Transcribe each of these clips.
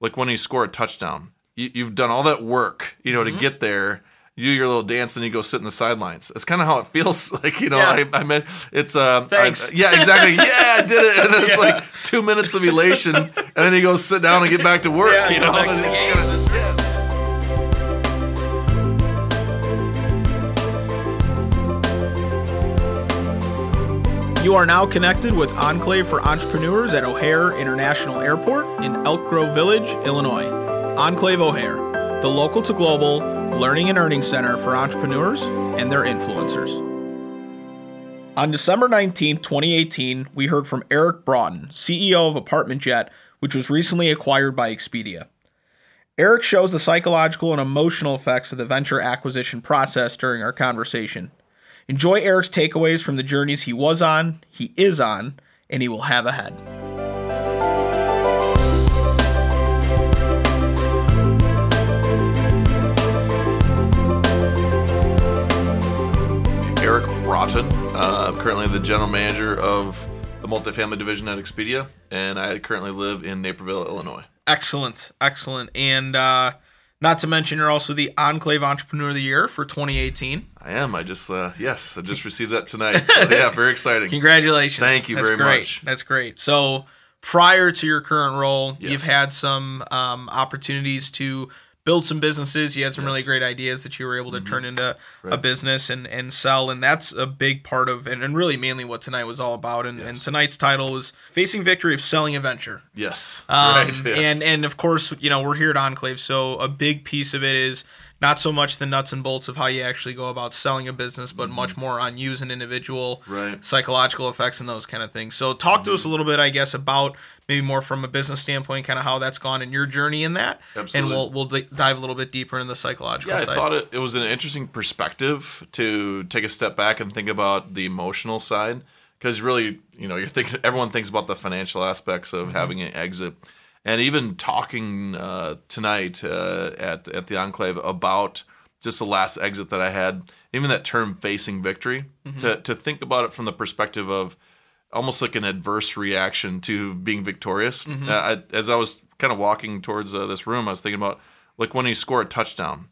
like when you score a touchdown, you, you've done all that work, you know, to get there. You do your little dance and you go sit in the sidelines. It's kind of how it feels like, you know. Yeah. I, I meant it's uh, Thanks. I- yeah, exactly. Yeah, I did it, and then it's like two minutes of elation, and then you go sit down and get back to work. Yeah, you know, You are now connected with Enclave for Entrepreneurs at O'Hare International Airport in Elk Grove Village, Illinois. Enclave O'Hare, the local to global learning and earning center for entrepreneurs and their influencers. On December 19, 2018, we heard from Eric Broughton, CEO of Apartment Jet, which was recently acquired by Expedia. Eric shows the psychological and emotional effects of the venture acquisition process during our conversation. Enjoy Eric's takeaways from the journeys he was on, he is on, and he will have ahead. Eric Broughton, uh, currently the general manager of the multifamily division at Expedia, and I currently live in Naperville, Illinois. Excellent, excellent. And uh, not to mention, you're also the Enclave Entrepreneur of the Year for 2018. I am. I just, uh, yes, I just received that tonight. So, yeah, very exciting. Congratulations. Thank you That's very great. much. That's great. So, prior to your current role, Yes. you've had some um, opportunities to build some businesses. You had some really great ideas that you were able to turn into a business and, and sell. And that's a big part of, and, and really mainly what tonight was all about. And, and tonight's title was Facing Victory of Selling a Venture. Yes. Um, right. yes. And and of course, you know, we're here at Enclave, so a big piece of it is not so much the nuts and bolts of how you actually go about selling a business, but much more on you as an individual, Mm-hmm. Right. psychological effects and those kind of things. So talk to us a Mm-hmm. little bit, I guess, about maybe more from a business standpoint, kind of how that's gone in your journey in that, Absolutely. and we'll we'll d- dive a little bit deeper into the psychological Yeah, I thought it, it was an interesting perspective to take a step back and think about the emotional side. Because really, you know, you're thinking everyone thinks about the financial aspects of having an exit, and even talking uh, tonight uh, at at the Enclave about just the last exit that I had, even that term "facing victory," to to think about it from the perspective of almost like an adverse reaction to being victorious. Uh, I, as I was kind of walking towards uh, this room, I was thinking about like when you score a touchdown,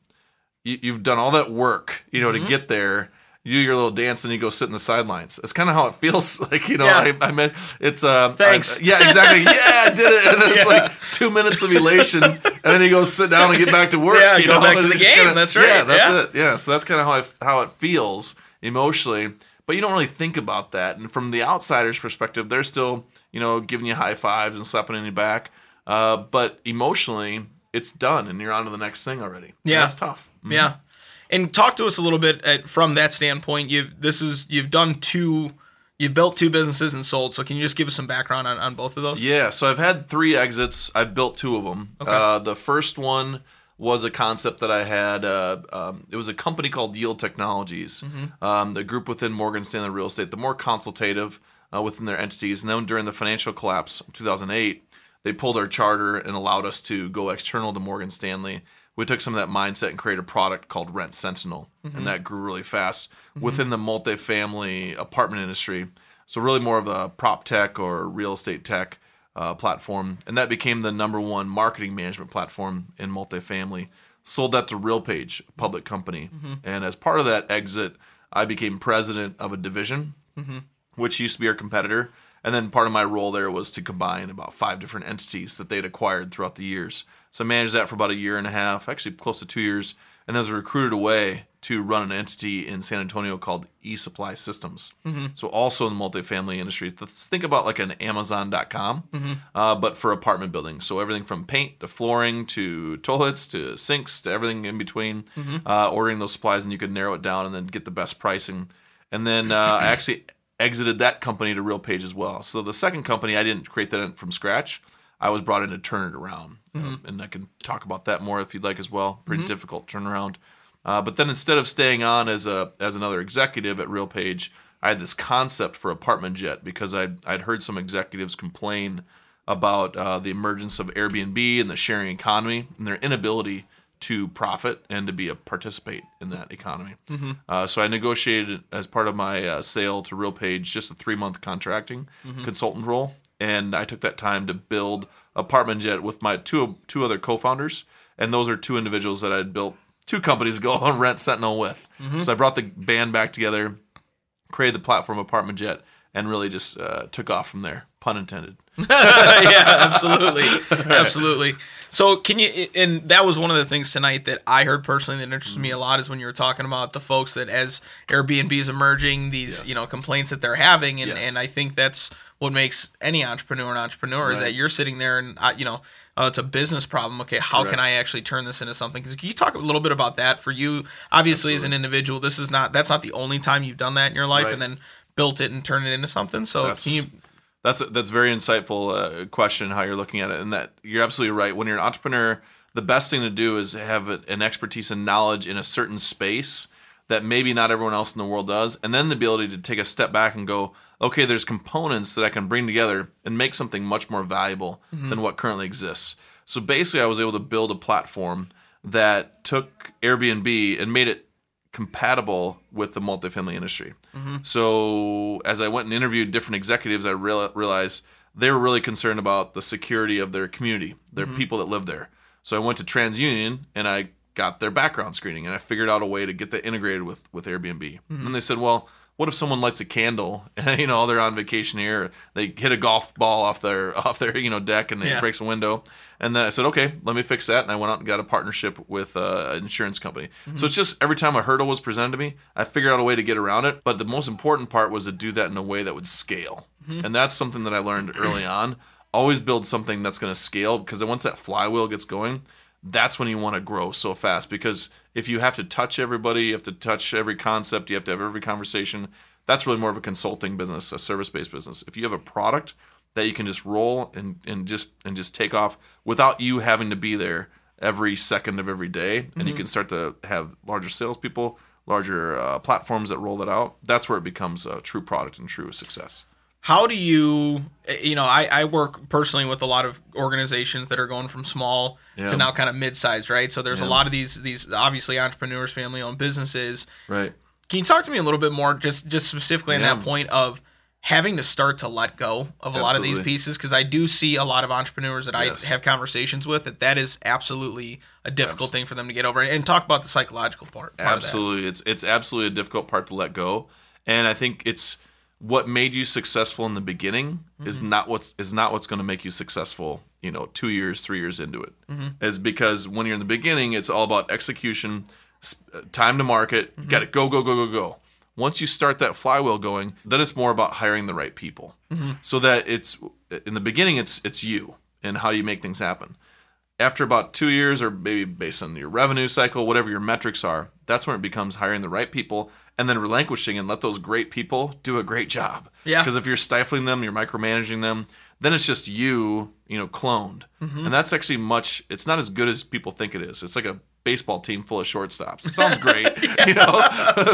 you, you've done all that work, you know, to get there. You do your little dance and you go sit in the sidelines. It's kind of how it feels like, you know. Yeah. I, I meant it's uh, Thanks. I- yeah, exactly. Yeah, I did it, and then it's like two minutes of elation, and then you go sit down and get back to work. Yeah, you go know? back to the game. kinda- That's right. Yeah, that's Yeah. it. Yeah, so that's kind of how I, how it feels emotionally. But you don't really think about that. And from the outsider's perspective, they're still, you know, giving you high fives and slapping on your back. Uh, but emotionally, it's done, and you're on to the next thing already. And Yeah. that's tough. Mhm. Yeah, and talk to us a little bit at, from that standpoint. You've this is you've done two, you've built two businesses and sold. So can you just give us some background on, on both of those? Yeah, so I've had three exits. I've built two of them. Okay. Uh, the first one was a concept that I had. Uh, um, it was a company called Yield Technologies, um, the group within Morgan Stanley Real Estate, the more consultative uh, within their entities. And then during the financial collapse of 2008, they pulled our charter and allowed us to go external to Morgan Stanley. We took some of that mindset and created a product called Rent Sentinel, and mm-hmm. that grew really fast mm-hmm. within the multifamily apartment industry. So really more of a prop tech or real estate tech uh, platform, and that became the number one marketing management platform in multifamily. Sold that to RealPage, a public company, mm-hmm. and as part of that exit, I became president of a division, which used to be our competitor. And then part of my role there was to combine about five different entities that they'd acquired throughout the years. So I managed that for about a year and a half, actually close to two years, and then was recruited away to run an entity in San Antonio called eSupply Systems. So also in the multifamily industry. Let's think about like an Amazon.com, uh, but for apartment buildings. So everything from paint to flooring to toilets to sinks to everything in between. Uh, ordering those supplies, and you could narrow it down and then get the best pricing. And then uh, I actually exited that company to RealPage as well. So the second company, I didn't create that from scratch. I was brought in to turn it around, Um, and I can talk about that more if you'd like as well. Pretty difficult turnaround. Uh, but then instead of staying on as a as another executive at RealPage, I had this concept for Apartment Jet because I'd I'd heard some executives complain about uh, the emergence of Airbnb and the sharing economy and their inability to profit and to be a participate in that economy. Uh, so I negotiated as part of my uh, sale to RealPage just a three month contracting consultant role. And I took that time to build Apartment Jet with my two two other co-founders, and those are two individuals that I had built two companies ago on Rent Sentinel with. So I brought the band back together, created the platform Apartment Jet, and really just uh, took off from there. Pun intended. yeah, absolutely, absolutely. So can you? And that was one of the things tonight that I heard personally that interested me a lot is when you were talking about the folks that as Airbnb is emerging, these Yes. you know complaints that they're having, and Yes. and I think that's what makes any entrepreneur an entrepreneur is that you're sitting there and uh, you know. Uh, it's a business problem. Okay, how can I actually turn this into something? Because can you talk a little bit about that for you? Obviously, as an individual, this is not that's not the only time you've done that in your life, Right. and then built it and turned it into something. So That's can you? that's that's very insightful uh, question how you're looking at it, and that you're absolutely right. When you're an entrepreneur, the best thing to do is have an expertise and knowledge in a certain space that maybe not everyone else in the world does, and then the ability to take a step back and go, okay, there's components that I can bring together and make something much more valuable than what currently exists. So basically, I was able to build a platform that took Airbnb and made it compatible with the multifamily industry. Mm-hmm. So as I went and interviewed different executives, I real- realized they were really concerned about the security of their community, their mm-hmm. people that live there. So I went to TransUnion and I got their background screening and I figured out a way to get that integrated with with Airbnb. Mm-hmm. And they said, well. What if someone lights a candle and you know they're on vacation here? They hit a golf ball off their off their you know deck and it Yeah. breaks a window. And then I said, okay, let me fix that. And I went out and got a partnership with uh, an insurance company. So it's just every time a hurdle was presented to me, I figured out a way to get around it. But the most important part was to do that in a way that would scale. And that's something that I learned early on. Always build something that's going to scale because then once that flywheel gets going, that's when you want to grow so fast. Because if you have to touch everybody, you have to touch every concept, you have to have every conversation. That's really more of a consulting business, a service-based business. If you have a product that you can just roll and, and just and just take off without you having to be there every second of every day, and you can start to have larger salespeople, larger uh, platforms that roll that out. That's where it becomes a true product and true success. How do you eh, you know I, I work personally with a lot of organizations that are going from small Yeah. to now kind of mid-sized right so there's a lot of these these obviously entrepreneurs family owned businesses Right. can you talk to me a little bit more just just specifically on Yeah. that point of having to start to let go of a lot of these pieces because i do see a lot of entrepreneurs that Yes. i have conversations with that that is absolutely a difficult thing for them to get over and talk about the psychological part, part of that. absolutely it's it's absolutely a difficult part to let go and i think it's what made you successful in the beginning is Mm-hmm. not what's is not what's going to make you successful you know two years three years into it Mm-hmm. is because when you're in the beginning it's all about execution uh, time to market Mm-hmm. got to go go go go go once you start that flywheel going then it's more about hiring the right people Mm-hmm. so that it's in the beginning it's it's you and how you make things happen after about two years, or maybe based on your revenue cycle, whatever your metrics are, that's when it becomes hiring the right people and then relinquishing and let those great people do a great job. Yeah. Because if you're stifling them, you're micromanaging them, then it's just you, you know, cloned. Mm-hmm. And that's actually much, it's not as good as people think it is. It's like a baseball team full of shortstops. It sounds great, you know,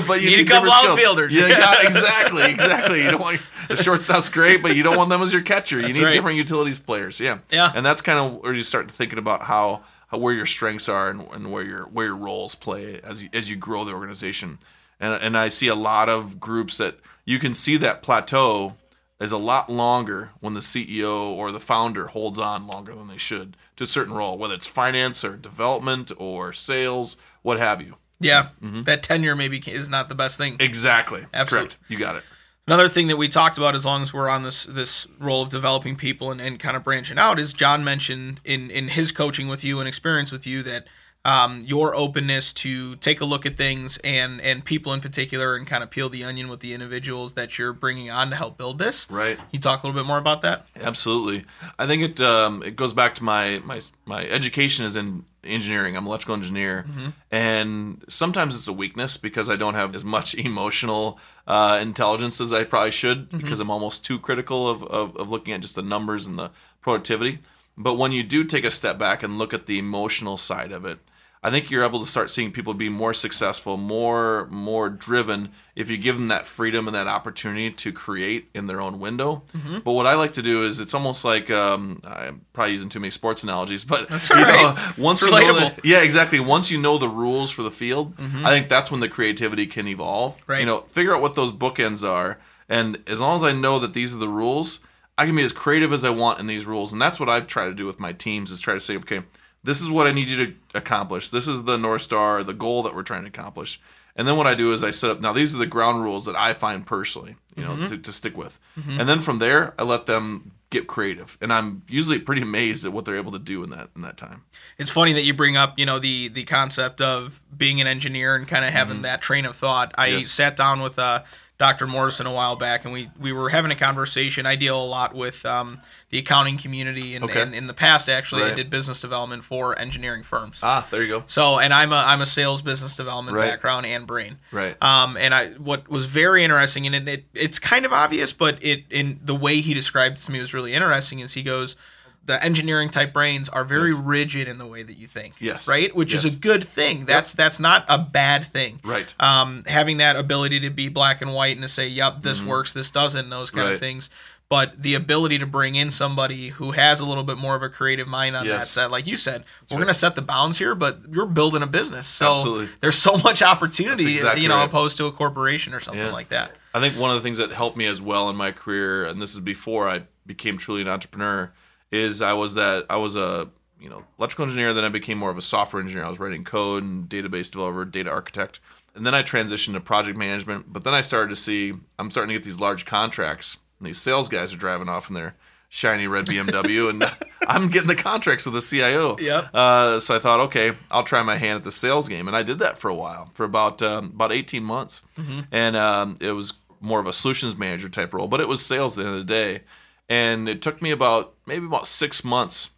but you Need a couple outfielders. Yeah, got, exactly, exactly. You don't want the shortstop's great, but you don't want them as your catcher. You need right. different utilities players. Yeah, Yeah. and that's kind of where you start thinking about how where your strengths are and, and where your where your roles play as you, as you grow the organization. And and I see a lot of groups that you can see that plateau is a lot longer when the CEO or the founder holds on longer than they should to a certain role, whether it's finance or development or sales, what have you. yeah Mm-hmm. that tenure maybe is not the best thing Exactly. Absolutely. Correct. You got it. Another thing that we talked about, as long as we're on this this role of developing people and, and kind of branching out, is John mentioned in in his coaching with you and experience with you that um, your openness to take a look at things and and people in particular and kind of peel the onion with the individuals that you're bringing on to help build this. Right. Can you talk a little bit more about that? Absolutely. I think it um, it goes back to my my my education is in engineering. I'm an electrical engineer, and sometimes it's a weakness because I don't have as much emotional uh, intelligence as I probably should because I'm almost too critical of, of of looking at just the numbers and the productivity. But when you do take a step back and look at the emotional side of it, I think you're able to start seeing people be more successful, more more driven if you give them that freedom and that opportunity to create in their own window. But what I like to do is it's almost like um, I'm probably using too many sports analogies, but That's you all know, right. once It's you know relatable. the, yeah, exactly. Once you know the rules for the field, I think that's when the creativity can evolve. Right. You know, figure out what those bookends are, and as long as I know that these are the rules, I can be as creative as I want in these rules, and that's what I try to do with my teams is try to say, okay, this is what I need you to accomplish. This is the north star, the goal that we're trying to accomplish. And then what I do is I set up. Now these are the ground rules that I find personally, you know, Mm-hmm. to, to stick with. And then from there, I let them get creative, and I'm usually pretty amazed at what they're able to do in that in that time. It's funny that you bring up, you know, the the concept of being an engineer and kind of having that train of thought. I Mm-hmm. Yes. sat down with uh, Dr. Morrison a while back, and we we were having a conversation. I deal a lot with um, the accounting community, and, Okay. and in the past, actually, I did business development for engineering firms. Ah, there you go. So, and I'm a I'm a sales business development Right. background and brain. Right. Um, and I what was very interesting, and it, it it's kind of obvious, but it in the way he described it to me was really interesting. Is he goes, the engineering type brains are very Yes. rigid in the way that you think. Yes. Right, which is a good thing. That's that's not a bad thing. Right. Um, having that ability to be black and white and to say, "Yep, this works, this doesn't," those kind of Mm-hmm. Things. But the ability to bring in somebody who has a little bit more of a creative mind on that set, like you said, we're right. going to set the bounds here, but you're building a business, so Absolutely. there's so much opportunity, exactly you know, right. opposed to a corporation or something Yeah. like that. I think one of the things that helped me as well in my career, and this is before I became truly an entrepreneur, is I was that I was a you know electrical engineer. Then I became more of a software engineer. I was writing code and database developer, data architect, and then I transitioned to project management. But then I started to see I'm starting to get these large contracts, and these sales guys are driving off in their shiny red BMW, and I'm getting the contracts with the CIO. Yep. Uh, so I thought, okay, I'll try my hand at the sales game, and I did that for a while, for about um, about 18 months, and um, it was more of a solutions manager type role, but it was sales at the end of the day, and it took me about maybe about six months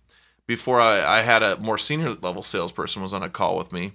before I, I had a more senior level salesperson was on a call with me,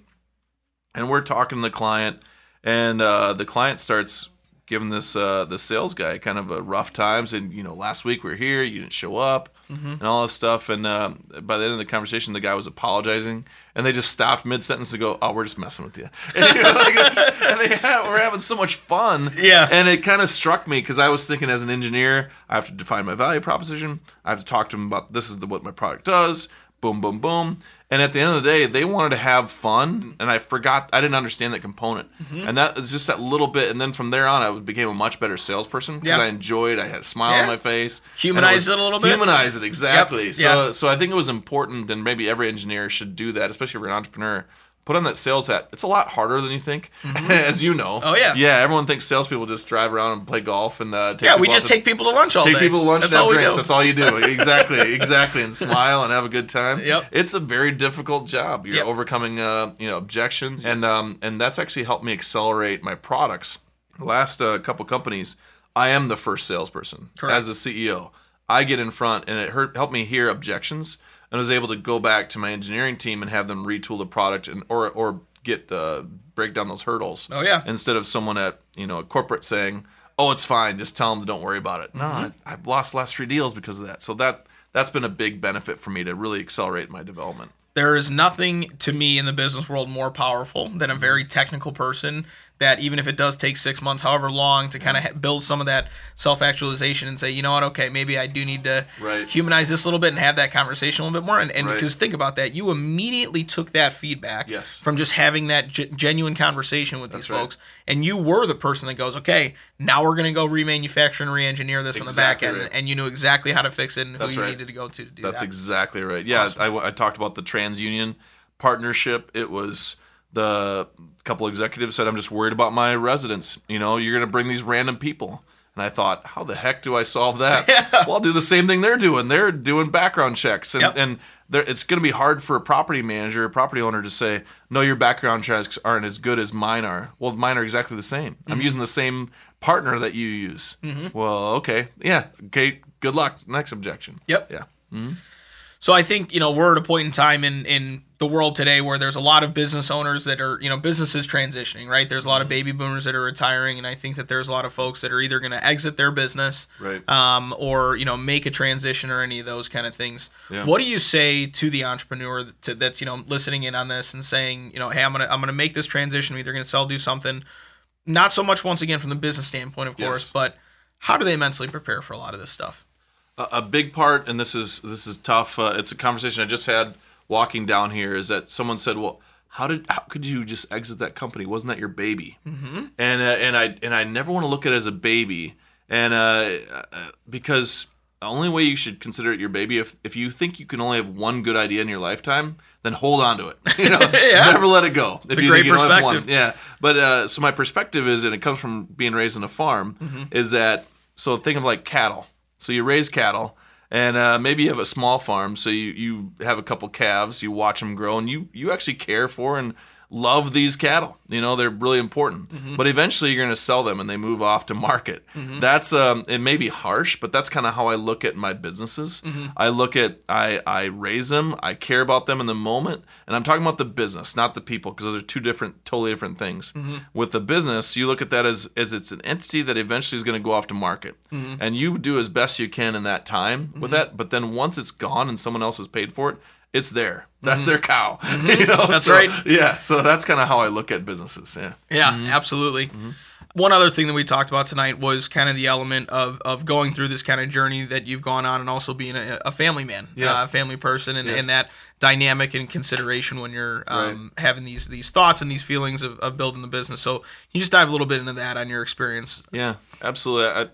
and we're talking to the client, and uh, the client starts giving this uh, the sales guy kind of a rough times, and you know, last week we are here, you didn't show up, and all this stuff, and uh, by the end of the conversation, the guy was apologizing, and they just stopped mid sentence to go, "Oh, we're just messing with you," and, you know, like, and they had, we're having so much fun, Yeah. and it kind of struck me because I was thinking, as an engineer, I have to define my value proposition. I have to talk to them about this is the, what my product does. Boom, boom, boom. And at the end of the day, they wanted to have fun, and I forgot. I didn't understand that component, Mm-hmm. and that was just that little bit. And then from there on, I became a much better salesperson because Yeah. I enjoyed. I had a smile Yeah. on my face. Humanized and it a little bit. Humanize it exactly. Yep. So, Yeah. so I think it was important, and maybe every engineer should do that, especially if you're an entrepreneur. Put on that sales hat. It's a lot harder than you think, as you know. Oh, yeah. yeah. Everyone thinks salespeople just drive around and play golf and uh, take Yeah, we just to- take people to lunch all take day. Take people to lunch That's and have drinks. do. That's all you do. exactly, exactly, and smile and have a good time. Yep. It's a very difficult job. You're Yep. overcoming, uh, you know, objections, and um, and that's actually helped me accelerate my products. The last uh, couple companies, I am the first salesperson Correct. as a CEO. I get in front, and it hurt, helped me hear objections, and I was able to go back to my engineering team and have them retool the product and or or get uh, break down those hurdles. Oh, yeah. Instead of someone at you know a corporate saying, "Oh, it's fine, just tell them to don't worry about it." No, Mm-hmm. I, I've lost the last three deals because of that. So that that's been a big benefit for me to really accelerate my development. There is nothing to me in the business world more powerful than a very technical person that even if it does take six months, however long, to kind of mm-hmm. ha- build some of that self actualization and say, you know what, okay, maybe I do need to Right. humanize this a little bit and have that conversation a little bit more. And and Right. because think about that, you immediately took that feedback Yes. from just having that ge- genuine conversation with these right. folks, and you were the person that goes, okay, now we're going to go remanufacture and re-engineer this on the back end, and you knew exactly how to fix it and That's who you needed to go to to do That's that. exactly right. Yeah, I, I talked about the TransUnion partnership. It was the couple executives said, "I'm just worried about my residents. You know, you're going to bring these random people." And I thought, how the heck do I solve that? Well, I'll do the same thing they're doing. They're doing background checks, and Yep. and it's going to be hard for a property manager, a property owner, to say, "No, your background checks aren't as good as mine are." Well, mine are exactly the same. I'm mm-hmm. using the same partner that you use. Mm-hmm. Well, okay, yeah, okay. Good luck. Next objection. Yep. Yeah. Mm-hmm. So I think you know we're at a point in time in in the world today where there's a lot of business owners that are you know businesses transitioning, right? There's a lot of baby boomers that are retiring, and I think that there's a lot of folks that are either going to exit their business, Right. um, or you know make a transition or any of those kind of things. Yeah. What do you say to the entrepreneur to, that's you know listening in on this and saying you know hey I'm gonna I'm gonna make this transition, I'm either gonna sell do something, not so much once again from the business standpoint, of course, Yes. but how do they mentally prepare for a lot of this stuff? A, a big part, and this is this is tough. Uh, it's a conversation I just had walking down here. Is that someone said, "Well, how did how could you just exit that company? Wasn't that your baby?" Mm-hmm. And uh, and I and I never want to look at it as a baby, and uh, uh, because the only way you should consider it your baby if if you think you can only have one good idea in your lifetime, then hold on to it. You know, Yeah. never let it go. If a you great think you only have perspective. one. Yeah, but uh, so my perspective is, and it comes from being raised on a farm, Mm-hmm. is that so think of like cattle. So you raise cattle, and uh, maybe you have a small farm. So you you have a couple calves, you watch them grow, and you you actually care for and love these cattle. You know, they're really important. Mm-hmm. But eventually you're going to sell them and they move off to market. That's um it may be harsh, but that's kind of how I look at my businesses. Mm-hmm. I look at I I raise them, I care about them in the moment, and I'm talking about the business, not the people because those are two different totally different things. Mm-hmm. With the business, you look at that as as it's an entity that eventually is going to go off to market. Mm-hmm. And you do as best you can in that time with that, but then once it's gone and someone else has paid for it, it's there. That's their cow. you know, Mm-hmm. That's So, right. Yeah, so that's kind of how I look at businesses. Yeah. Yeah, Mm-hmm. absolutely. One other thing that we talked about tonight was kind of the element of, of going through this kind of journey that you've gone on and also being a, a family man, Yeah. uh, a family person, and, Yes. and that dynamic and consideration when you're um, having these these thoughts and these feelings of, of building the business. So, can you just dive a little bit into that on your experience? Yeah, absolutely. I,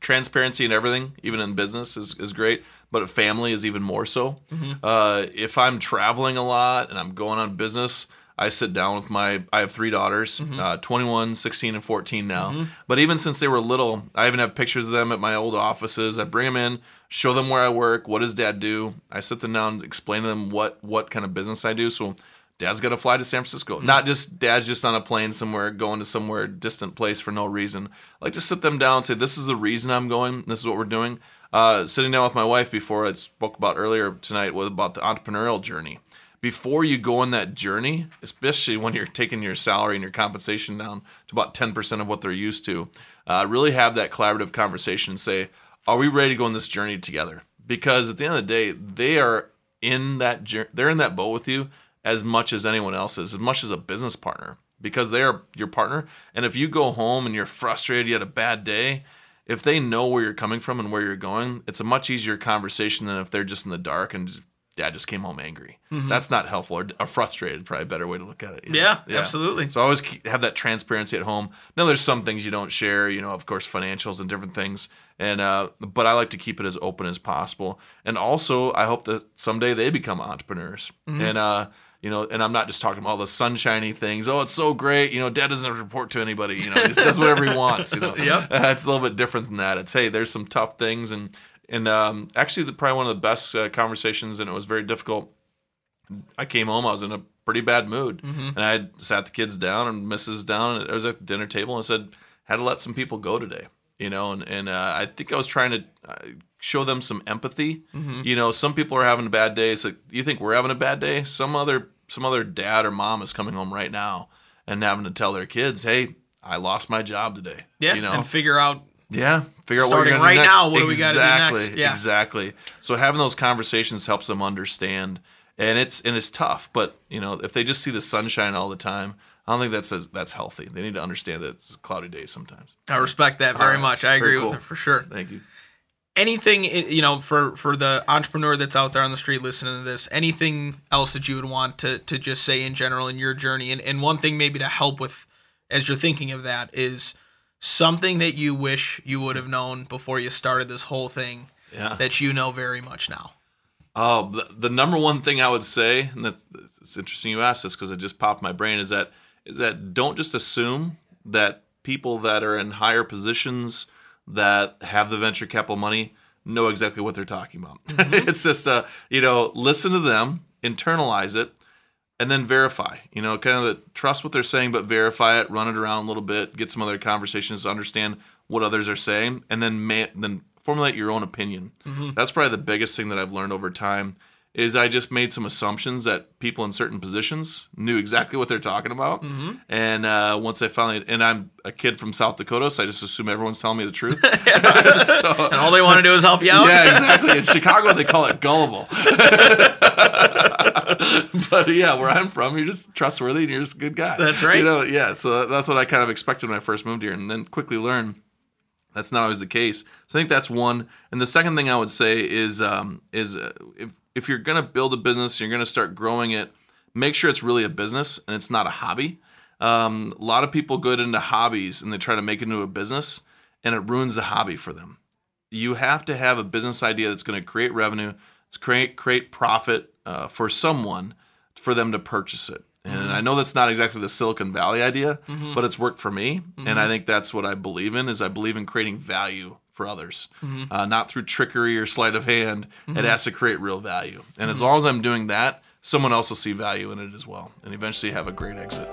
transparency and everything, even in business, is, is great, but family is even more so. Uh, if I'm traveling a lot and I'm going on business, I sit down with my, I have three daughters, uh, 21, 16, and 14 now. But even since they were little, I even have pictures of them at my old offices. I bring them in, show them where I work, what does dad do. I sit them down explain to them what, what kind of business I do. So Dad's got to fly to San Francisco. Not just dad's just on a plane somewhere, going to somewhere distant place for no reason. I like to sit them down and say, "This is the reason I'm going. This is what we're doing." Uh, sitting down with my wife before I spoke about earlier tonight was about the entrepreneurial journey. Before you go on that journey, especially when you're taking your salary and your compensation down to about 10% of what they're used to, uh, really have that collaborative conversation and say, "Are we ready to go on this journey together?" Because at the end of the day, they are in that they're in that boat with you as much as anyone else is, as much as a business partner, because they are your partner. And if you go home and you're frustrated, you had a bad day, if they know where you're coming from and where you're going, it's a much easier conversation than if they're just in the dark and just, dad just came home angry. That's not helpful or, or frustrated, probably a better way to look at it. you know? Yeah, absolutely. So always have that transparency at home. Now there's some things you don't share, you know, of course, financials and different things, and uh, but I like to keep it as open as possible. And also, I hope that someday they become entrepreneurs. Mm-hmm. And uh, you know, and I'm not just talking about all the sunshiny things. Oh, it's so great. You know, dad doesn't have to report to anybody. You know, he just does whatever he wants. You know, Yep. it's a little bit different than that. It's hey, there's some tough things, and and um, actually, the, probably one of the best uh, conversations, and it was very difficult. I came home. I was in a pretty bad mood, and I had sat the kids down and Mrs. down, and I was at the dinner table and I said, "Had to let some people go today." You know, and and uh, I think I was trying to uh, show them some empathy. Mm-hmm. You know, some people are having a bad day. So you think we're having a bad day? Some other some other dad or mom is coming home right now and having to tell their kids, "Hey, I lost my job today." Yeah, you know, and figure out yeah, figure out Starting what you're right do next. now, what do we do exactly, next? Yeah. exactly. So having those conversations helps them understand, and it's and it's tough. But you know, if they just see the sunshine all the time, I don't think that's as, that's healthy. They need to understand that it's a cloudy day sometimes. I respect that very right. much. I Very agree with cool. it for sure. Thank you. Anything you know for for the entrepreneur that's out there on the street listening to this anything else that you would want to to just say in general in your journey and, and one thing maybe to help with as you're thinking of that is something that you wish you would have known before you started this whole thing Yeah. that you know very much now Oh, the, the number one thing I would say, and that's, it's interesting you asked this because it just popped my brain, is that is that don't just assume that people that are in higher positions that have the venture capital money know exactly what they're talking about. it's just uh, you know, listen to them, internalize it, and then verify. You know, kind of the, trust what they're saying, but verify it, run it around a little bit, get some other conversations to understand what others are saying, and then ma- then formulate your own opinion. That's probably the biggest thing that I've learned over time. Is I just made some assumptions that people in certain positions knew exactly what they're talking about, and uh, once I finally, and I'm a kid from South Dakota, so I just assume everyone's telling me the truth. so, and all they want to do is help you out yeah, exactly. In Chicago, they call it gullible. but yeah, where I'm from, you're just trustworthy and you're just a good guy. That's right. You know, yeah. So that's what I kind of expected when I first moved here, and then quickly learn that's not always the case. So I think that's one. And the second thing I would say is um, is uh, if if you're gonna build a business, you're gonna start growing it. Make sure it's really a business and it's not a hobby. Um, a lot of people go into hobbies and they try to make it into a business, and it ruins the hobby for them you have to have a business idea that's going to create revenue, it's create create profit uh, for someone for them to purchase it. And Mm-hmm. I know that's not exactly the Silicon Valley idea, but it's worked for me, and Mm-hmm. I think that's what I believe in. Is I believe in creating value for others, Mm-hmm. uh, not through trickery or sleight of hand. It has to create real value, and as long as I'm doing that, someone else will see value in it as well, and eventually have a great exit.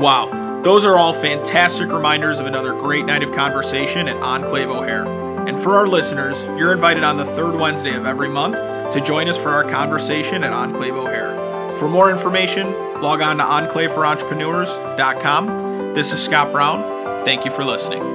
Wow, those are all fantastic reminders of another great night of conversation at Enclave O'Hare. And for our listeners, you're invited on the third Wednesday of every month to join us for our conversation at Enclave O'Hare. For more information, log on to enclaveforentrepreneurs.com. This is Scott Brown. Thank you for listening.